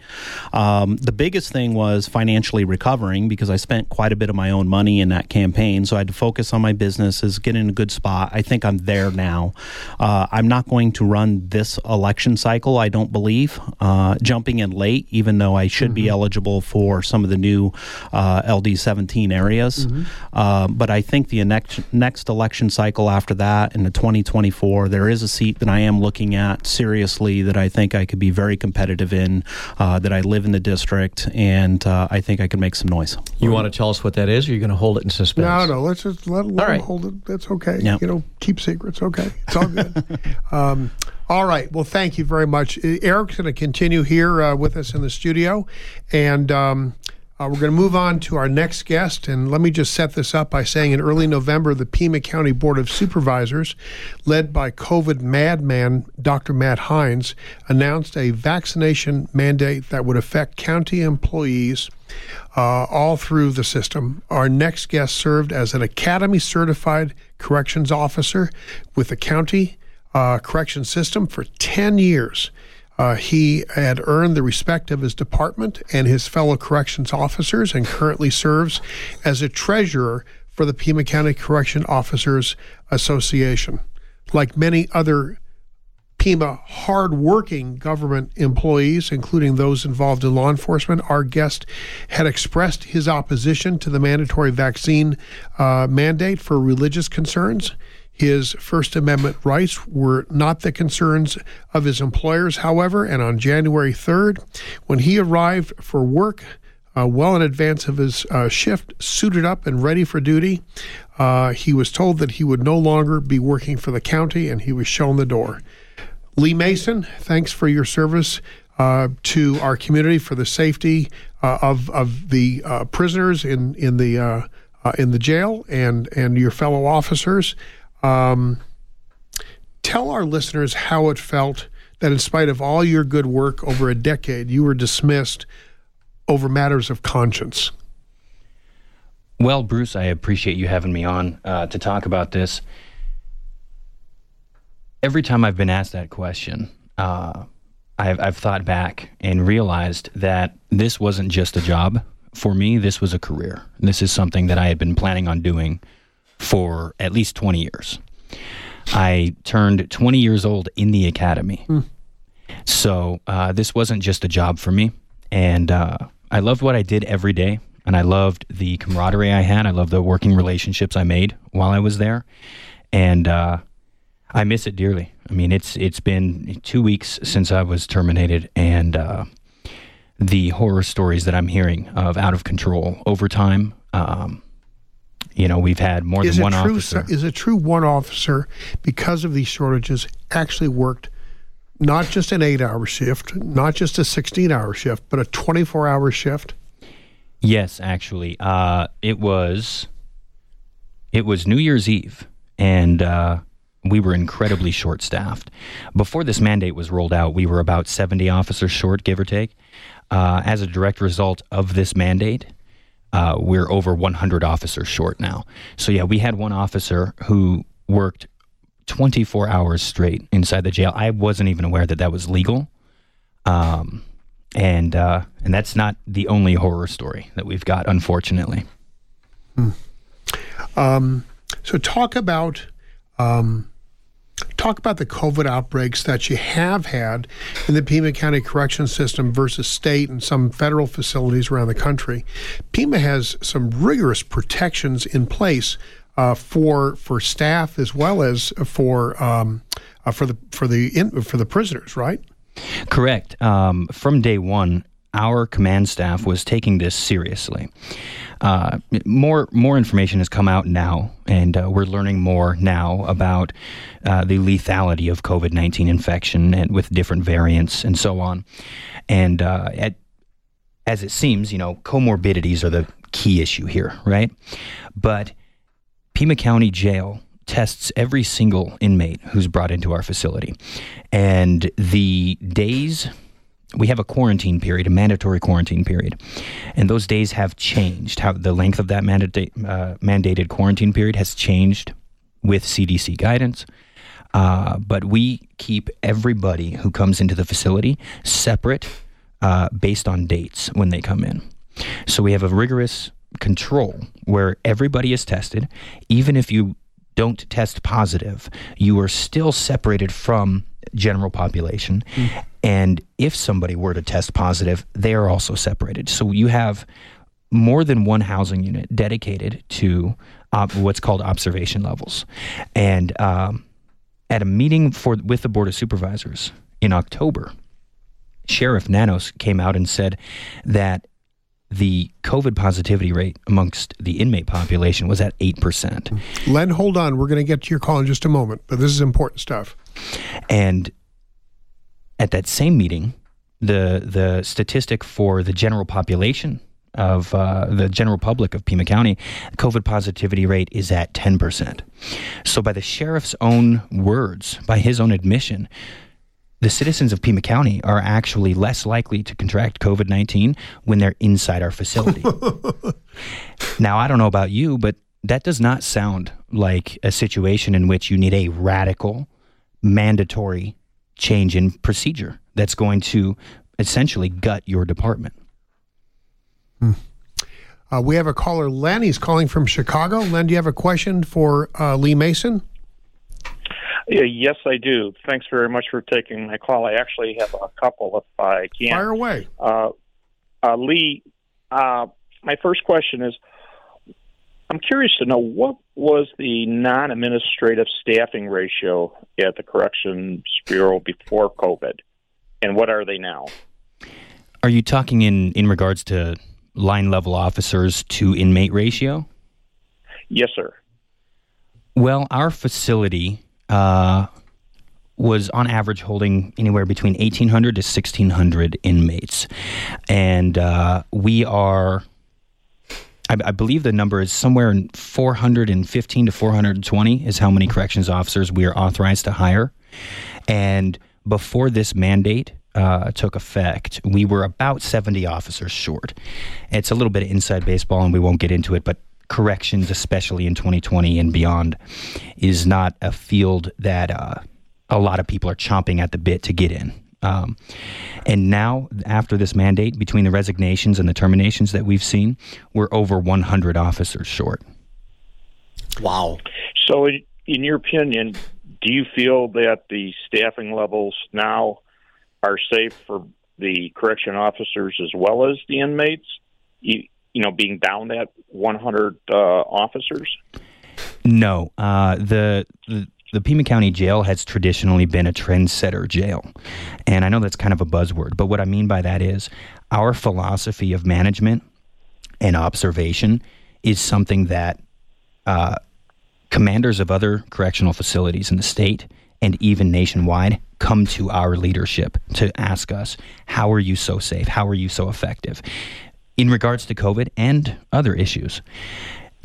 Um, the biggest thing was financially recovering because I spent quite a bit of my own money in that campaign. So I had to focus on my businesses, get in a good spot. I think I'm there now. Uh, I'm not going to run this election cycle. I don't believe, uh, jumping in late, even though I should mm-hmm. be eligible for some of the new uh, LD 17 areas. Mm-hmm. Uh, but I think the next, next election cycle after that, in the 2024, there is a seat that I am looking at seriously that I think I could be very competitive in, uh, that I live in the district, and uh, I think I can make some noise. You want to tell us what that is, or are you going to hold it in suspense? No, no, let's just let, let right. hold it. That's okay. Yep. You know, keep secrets. Okay. It's all good. um, all right. Well, thank you very much. Eric's going to continue here uh, with us in the studio. And um, uh, we're going to move on to our next guest. And let me just set this up by saying in early November, the Pima County Board of Supervisors, led by COVID madman Dr. Matt Heinz, announced a vaccination mandate that would affect county employees. Uh, all through the system. Our next guest served as an Academy certified corrections officer with the county uh, correction system for 10 years. Uh, he had earned the respect of his department and his fellow corrections officers and currently serves as a treasurer for the Pima County Correction Officers Association. Like many other Pima hardworking government employees, including those involved in law enforcement, our guest had expressed his opposition to the mandatory vaccine uh, mandate for religious concerns. His First Amendment rights were not the concerns of his employers, however, and on January 3rd, when he arrived for work, uh, well in advance of his uh, shift, suited up and ready for duty, uh, he was told that he would no longer be working for the county and he was shown the door. Lee Mason, thanks for your service uh, to our community for the safety uh, of, of the uh, prisoners in, in, the, in the jail and, and your fellow officers. Um, tell our listeners how it felt that, in spite of all your good work over a decade, you were dismissed over matters of conscience. Well, Bruce, I appreciate you having me on uh, to talk about this. Every time I've been asked that question, uh, I've, I've thought back and realized that this wasn't just a job. For me, this was a career. This is something that I had been planning on doing for at least 20 years. I turned 20 years old in the academy. Mm. So uh, this wasn't just a job for me. And uh, I loved what I did every day. And I loved the camaraderie I had. I loved the working relationships I made while I was there. And uh, I miss it dearly. I mean, it's it's been two weeks since I was terminated, and uh, the horror stories that I'm hearing of out of control overtime, um, you know, we've had more is than one true, officer. Is it true one officer, because of these shortages, actually worked not just an eight hour shift, not just a 16 hour shift, but a 24 hour shift? Yes, actually. Uh, it was it was New Year's Eve, and uh, we were incredibly short staffed. Before this mandate was rolled out, we were about 70 officers short, give or take. Uh, as a direct result of this mandate, uh, we're over 100 officers short now. So, yeah, we had one officer who worked 24 hours straight inside the jail. I wasn't even aware that that was legal. Um, and uh, and that's not the only horror story that we've got, unfortunately. Hmm. Um, so, talk about um, talk about the COVID outbreaks that you have had in the Pima County Correction System versus state and some federal facilities around the country. Pima has some rigorous protections in place uh, for for staff as well as for um, uh, for the for the in, for the prisoners, right? Correct. Um, from day one, our command staff was taking this seriously. Uh, more more information has come out now, and uh, we're learning more now about uh, the lethality of COVID nineteen infection and with different variants and so on. And uh, at, as it seems, you know, comorbidities are the key issue here, right? But Pima County Jail tests every single inmate who's brought into our facility. And the days we have a quarantine period, a mandatory quarantine period, and those days have changed. How the length of that mandate, uh, mandated quarantine period has changed with CDC guidance. Uh, but we keep everybody who comes into the facility separate uh, based on dates when they come in. So we have a rigorous control where everybody is tested. Even if you don't test positive, you are still separated from general population. Mm. And if somebody were to test positive, they are also separated. So you have more than one housing unit dedicated to what's called observation levels. And um, at a meeting for with the board of supervisors in October, Sheriff Nanos came out and said that the COVID positivity rate amongst the inmate population was at 8%. Len, hold on. We're going to get to your call in just a moment, but this is important stuff. And at that same meeting, the the statistic for the general population of uh, the general public of Pima County, COVID positivity rate is at 10%. So, by the sheriff's own words, by his own admission, the citizens of Pima County are actually less likely to contract COVID 19 when they're inside our facility. now, I don't know about you, but that does not sound like a situation in which you need a radical, mandatory change in procedure that's going to essentially gut your department. Hmm. Uh, we have a caller, Len. He's calling from Chicago. Len, do you have a question for uh, Lee Mason? Yes, I do. Thanks very much for taking my call. I actually have a couple if I can. Fire away. Uh, uh, Lee, uh, my first question is I'm curious to know what was the non administrative staffing ratio at the Corrections Bureau before COVID, and what are they now? Are you talking in, in regards to line level officers to inmate ratio? Yes, sir. Well, our facility uh, was on average holding anywhere between 1,800 to 1,600 inmates. And uh, we are, I, I, believe the number is somewhere in 415 to 420 is how many corrections officers we are authorized to hire. And before this mandate, uh, took effect, we were about 70 officers short. It's a little bit of inside baseball, and we won't get into it, but corrections, especially in 2020 and beyond, is not a field that uh, a lot of people are chomping at the bit to get in. Um, and now, after this mandate, between the resignations and the terminations that we've seen, we're over 100 officers short. Wow. So, in your opinion, do you feel that the staffing levels now are safe for the correction officers as well as the inmates? You, know, being down that 100 uh, officers? No, uh, the, the the Pima County Jail has traditionally been a trendsetter jail. And I know that's kind of a buzzword, but what I mean by that is our philosophy of management and observation is something that uh, commanders of other correctional facilities in the state and even nationwide come to our leadership to ask us, How are you so safe? How are you so effective? In regards to COVID and other issues.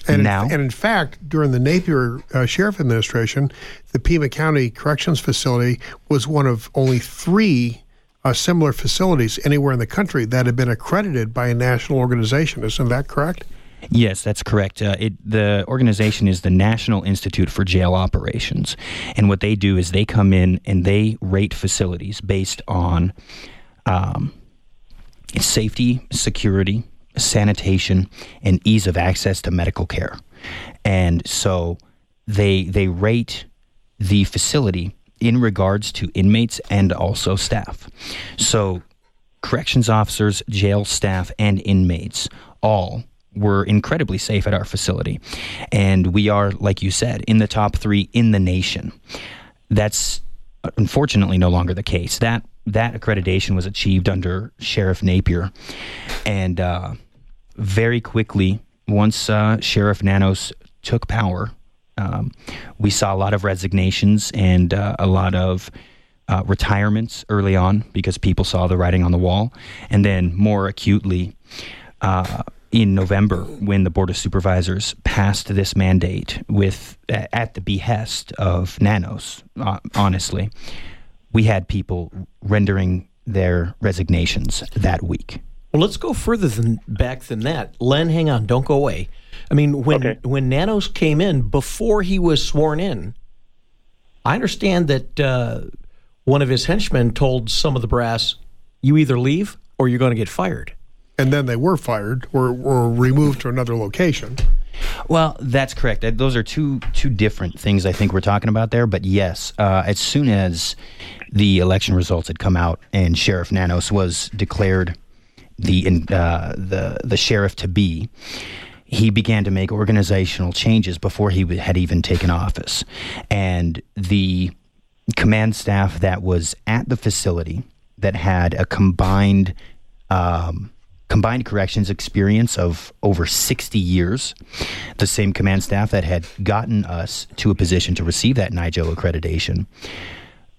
And now, in, and in fact, during the Napier uh, Sheriff administration, the Pima County Corrections Facility was one of only three uh, similar facilities anywhere in the country that had been accredited by a national organization. Isn't that correct? Yes, that's correct. Uh, it, the organization is the National Institute for Jail Operations. And what they do is they come in and they rate facilities based on um, safety, security, sanitation, and ease of access to medical care. And so they they rate the facility in regards to inmates and also staff. So corrections officers, jail staff, and inmates all were incredibly safe at our facility. And we are, like you said, in the top three in the nation. That's unfortunately no longer the case. That that accreditation was achieved under Sheriff Napier, and uh, very quickly, once uh, Sheriff Nanos took power, um, we saw a lot of resignations and uh, a lot of uh, retirements early on because people saw the writing on the wall, and then more acutely. Uh, in November when the Board of Supervisors passed this mandate with at the behest of Nanos, uh, honestly, we had people rendering their resignations that week. Well, let's go further than back than that. Len, hang on, don't go away. I mean, when Okay. when Nanos came in before he was sworn in, I understand that uh, one of his henchmen told some of the brass, "You either leave or you're going to get fired." And then they were fired or, or removed to another location. Well, that's correct. Those are two two different things I think we're talking about there. But yes, uh, as soon as the election results had come out and Sheriff Nanos was declared the uh, the the sheriff to be, he began to make organizational changes before he had even taken office, and the command staff that was at the facility that had a combined um, combined corrections experience of over 60 years. The same command staff that had gotten us to a position to receive that NIJO accreditation.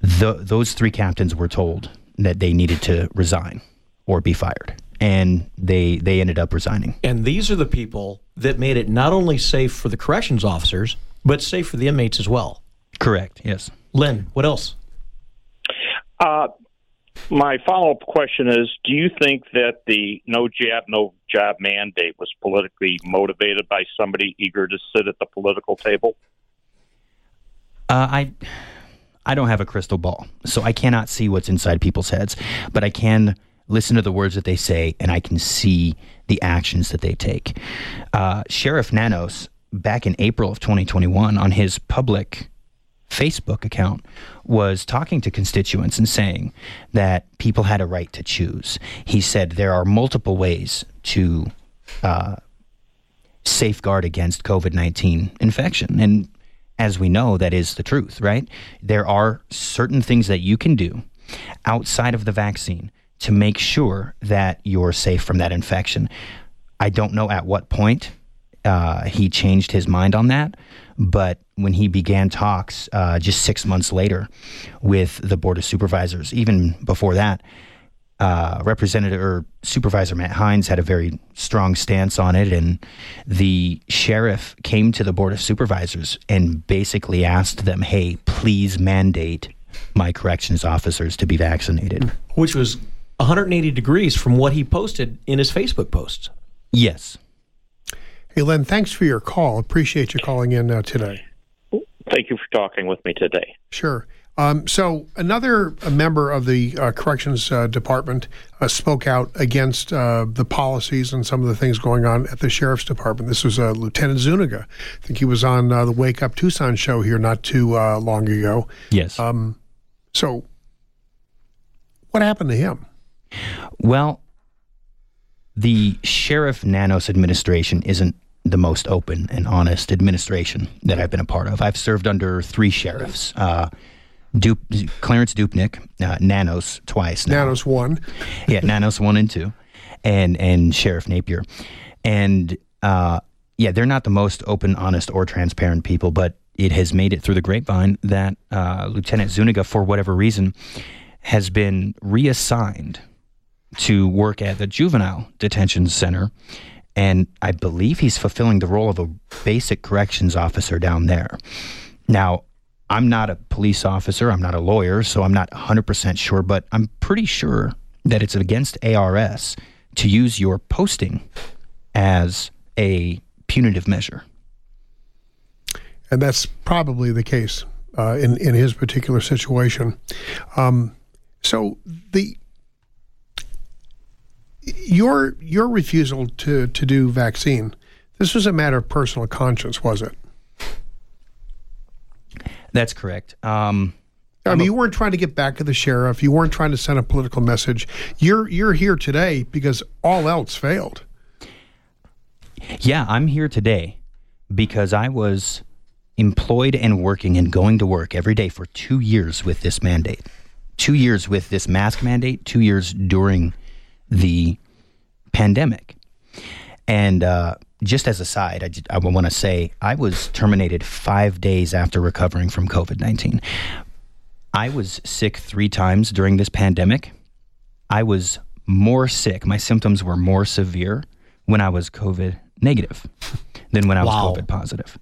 The, those three captains were told that they needed to resign or be fired, and they they ended up resigning. And these are the people that made it not only safe for the corrections officers, but safe for the inmates as well. Correct. Yes. Lynn, what else? Uh, my follow up question is Do you think that the no jab, no job mandate was politically motivated by somebody eager to sit at the political table? Uh, I I don't have a crystal ball, so I cannot see what's inside people's heads, but I can listen to the words that they say, and I can see the actions that they take. Uh, Sheriff Nanos, back in April of 2021, on his public Facebook account, was talking to constituents and saying that people had a right to choose. He said there are multiple ways to uh, safeguard against COVID 19 infection. And as we know, that is the truth, right? There are certain things that you can do outside of the vaccine to make sure that you're safe from that infection. I don't know at what point uh, he changed his mind on that, but when he began talks uh, just six months later with the Board of Supervisors, even before that, uh, Representative or Supervisor Matt Heinz had a very strong stance on it, and the sheriff came to the Board of Supervisors and basically asked them, "Hey, please mandate my corrections officers to be vaccinated." Which was 180 degrees from what he posted in his Facebook posts. Yes. Hey, Len, thanks for your call. Appreciate you calling in uh, today. Thank you for talking with me today. Sure. Um, so another a member of the uh, corrections uh, department uh, spoke out against uh, the policies and some of the things going on at the sheriff's department. This was uh, Lieutenant Zuniga. I think he was on uh, the Wake Up Tucson show here not too uh, long ago. Yes. Um, so what happened to him? Well, the Sheriff Nanos administration isn't the most open and honest administration that I've been a part of. I've served under three sheriffs. Uh, Dup- Clarence Dupnik, uh, Nanos twice now. Nanos one. yeah, Nanos one and two, and and Sheriff Napier, and uh, yeah, they're not the most open, honest, or transparent people, but it has made it through the grapevine that uh, Lieutenant Zuniga, for whatever reason, has been reassigned to work at the juvenile detention center, and I believe he's fulfilling the role of a basic corrections officer down there. Now, I'm not a police officer, I'm not a lawyer, so I'm not 100% sure, but I'm pretty sure that it's against ARS to use your posting as a punitive measure. and that's probably the case uh, in in his particular situation. Um, so the your your refusal to to do vaccine. This was a matter of personal conscience, was it? That's correct. Um, I mean, you weren't trying to get back at the sheriff. You weren't trying to send a political message. You're you're here today because all else failed. Yeah, I'm here today because I was employed and working and going to work every day for two years with this mandate. Two years with this mask mandate, two years during the pandemic. And uh, just as a side, I, I want to say I was terminated five days after recovering from COVID 19. I was sick three times during this pandemic. I was more sick, my symptoms were more severe when I was COVID negative than when I was Wow. COVID positive.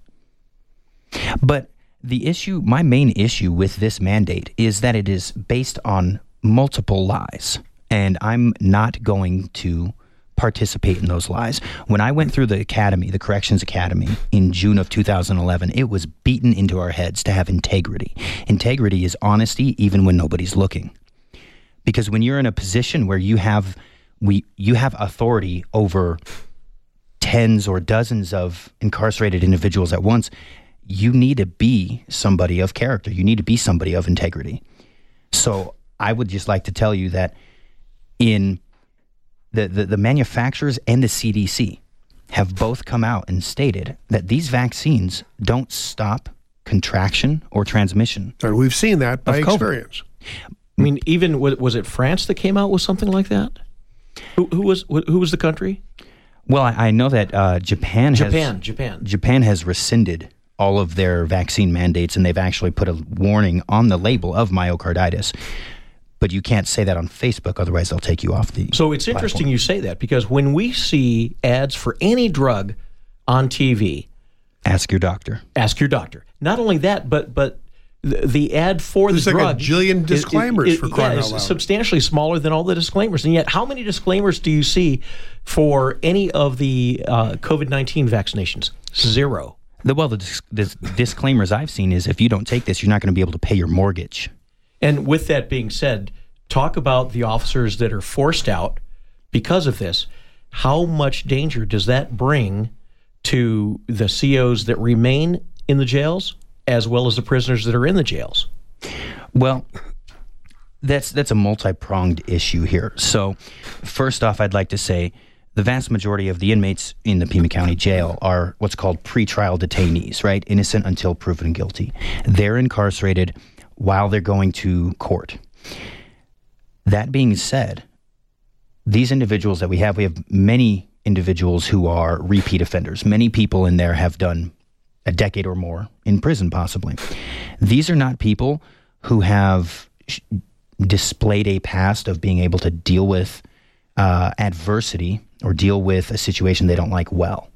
But the issue, my main issue with this mandate is that it is based on multiple lies. And I'm not going to participate in those lies. When I went through the academy, the corrections academy in June of 2011, it was beaten into our heads to have integrity. Integrity is honesty even when nobody's looking. Because when you're in a position where you have we you have authority over tens or dozens of incarcerated individuals at once, you need to be somebody of character. You need to be somebody of integrity. So I would just like to tell you that in the, the, the manufacturers and the CDC have both come out and stated that these vaccines don't stop contraction or transmission. And we've seen that by experience. I mean, even was it France that came out with something like that? Who, who was who was the country? Well, I, I know that uh, Japan, Japan. has Japan. Japan has rescinded all of their vaccine mandates, and they've actually put a warning on the label of myocarditis. But you can't say that on Facebook, otherwise they'll take you off the. So it's interesting you say that because when we see ads for any drug on TV, Ask your doctor. ask your doctor. Not only that, but but the, the ad for There's the like a drug jillion is- disclaimers for crying yeah, out loud. substantially smaller than all the disclaimers. And yet, how many disclaimers do you see for any of the uh, COVID nineteen vaccinations? Zero. The, well, the, dis- the disclaimers I've seen is if you don't take this, you're not going to be able to pay your mortgage. And with that being said, talk about the officers that are forced out because of this. How much danger does that bring to the COs that remain in the jails as well as the prisoners that are in the jails? Well, that's that's a multi-pronged issue here. So, first off, I'd like to say the vast majority of the inmates in the Pima County Jail are what's called pretrial detainees, right? Innocent until proven guilty. They're incarcerated while they're going to court. That being said, these individuals that we have, we have many individuals who are repeat offenders. Many people in there have done a decade or more in prison, possibly. These are not people who have sh- displayed a past of being able to deal with uh, adversity or deal with a situation they don't like well.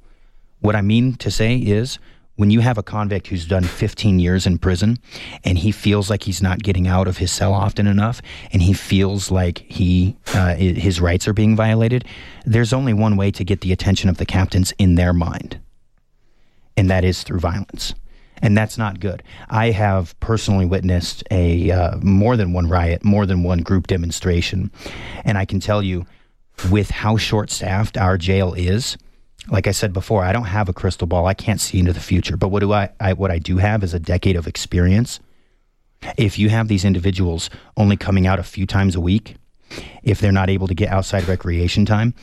What I mean to say is when you have a convict who's done 15 years in prison and he feels like he's not getting out of his cell often enough and he feels like he uh, his rights are being violated, there's only one way to get the attention of the captains in their mind, and that is through violence. And that's not good. I have personally witnessed a uh, more than one riot, more than one group demonstration, and I can tell you, with how short-staffed our jail is, like I said before, I don't have a crystal ball. I can't see into the future. But what do I, I what I do have is a decade of experience. If you have these individuals only coming out a few times a week, if they're not able to get outside recreation time,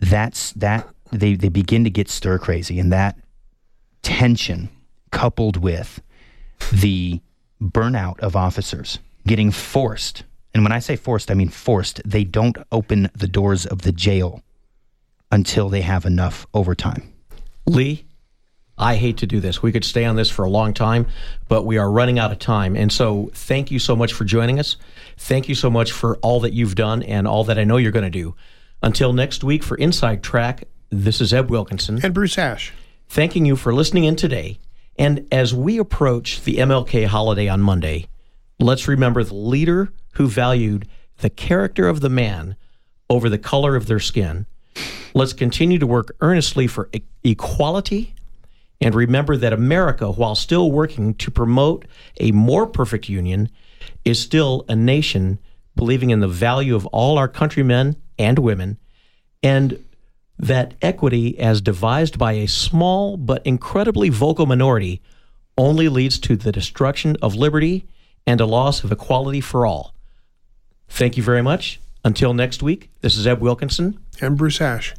that's that they, they begin to get stir crazy and that tension coupled with the burnout of officers getting forced and when I say forced, I mean forced. They don't open the doors of the jail until they have enough overtime. Lee, I hate to do this. We could stay on this for a long time, but we are running out of time. And so thank you so much for joining us. Thank you so much for all that you've done and all that I know you're going to do. Until next week for Inside Track, this is Eb Wilkinson. And Bruce Ash. Thanking you for listening in today. And as we approach the MLK holiday on Monday, let's remember the leader who valued the character of the man over the color of their skin. Let's continue to work earnestly for e- equality and remember that America, while still working to promote a more perfect union, is still a nation believing in the value of all our countrymen and women and that equity, as devised by a small but incredibly vocal minority, only leads to the destruction of liberty and a loss of equality for all. Thank you very much. Until next week, this is Eb Wilkinson. And Bruce Ash.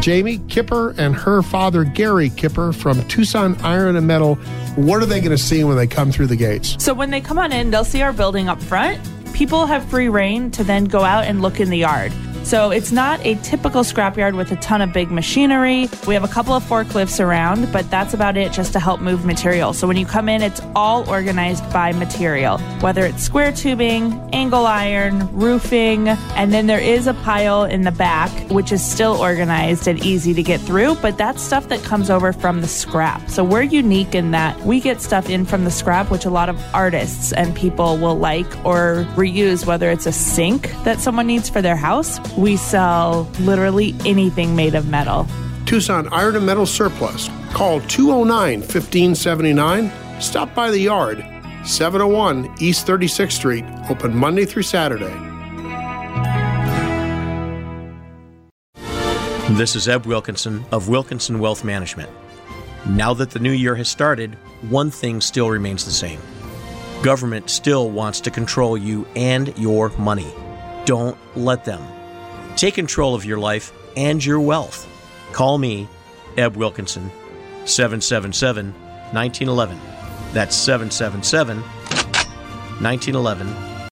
Jamie Kipper and her father, Gary Kipper from Tucson Iron and Metal. What are they going to see when they come through the gates? So when they come on in, they'll see our building up front. People have free reign to then go out and look in the yard. So it's not a typical scrapyard with a ton of big machinery. We have a couple of forklifts around, but that's about it just to help move material. So when you come in, it's all organized by material, whether it's square tubing, angle iron, roofing, and then there is a pile in the back, which is still organized and easy to get through, but that's stuff that comes over from the scrap. So we're unique in that we get stuff in from the scrap, which a lot of artists and people will like or reuse, whether it's a sink that someone needs for their house. We sell literally anything made of metal. Tucson Iron and Metal Surplus. Call 209 1579. Stop by the yard, 701 East 36th Street, open Monday through Saturday. This is Eb Wilkinson of Wilkinson Wealth Management. Now that the new year has started, one thing still remains the same. Government still wants to control you and your money. Don't let them. Take control of your life and your wealth. Call me, Eb Wilkinson, 777 1911. That's 777 1911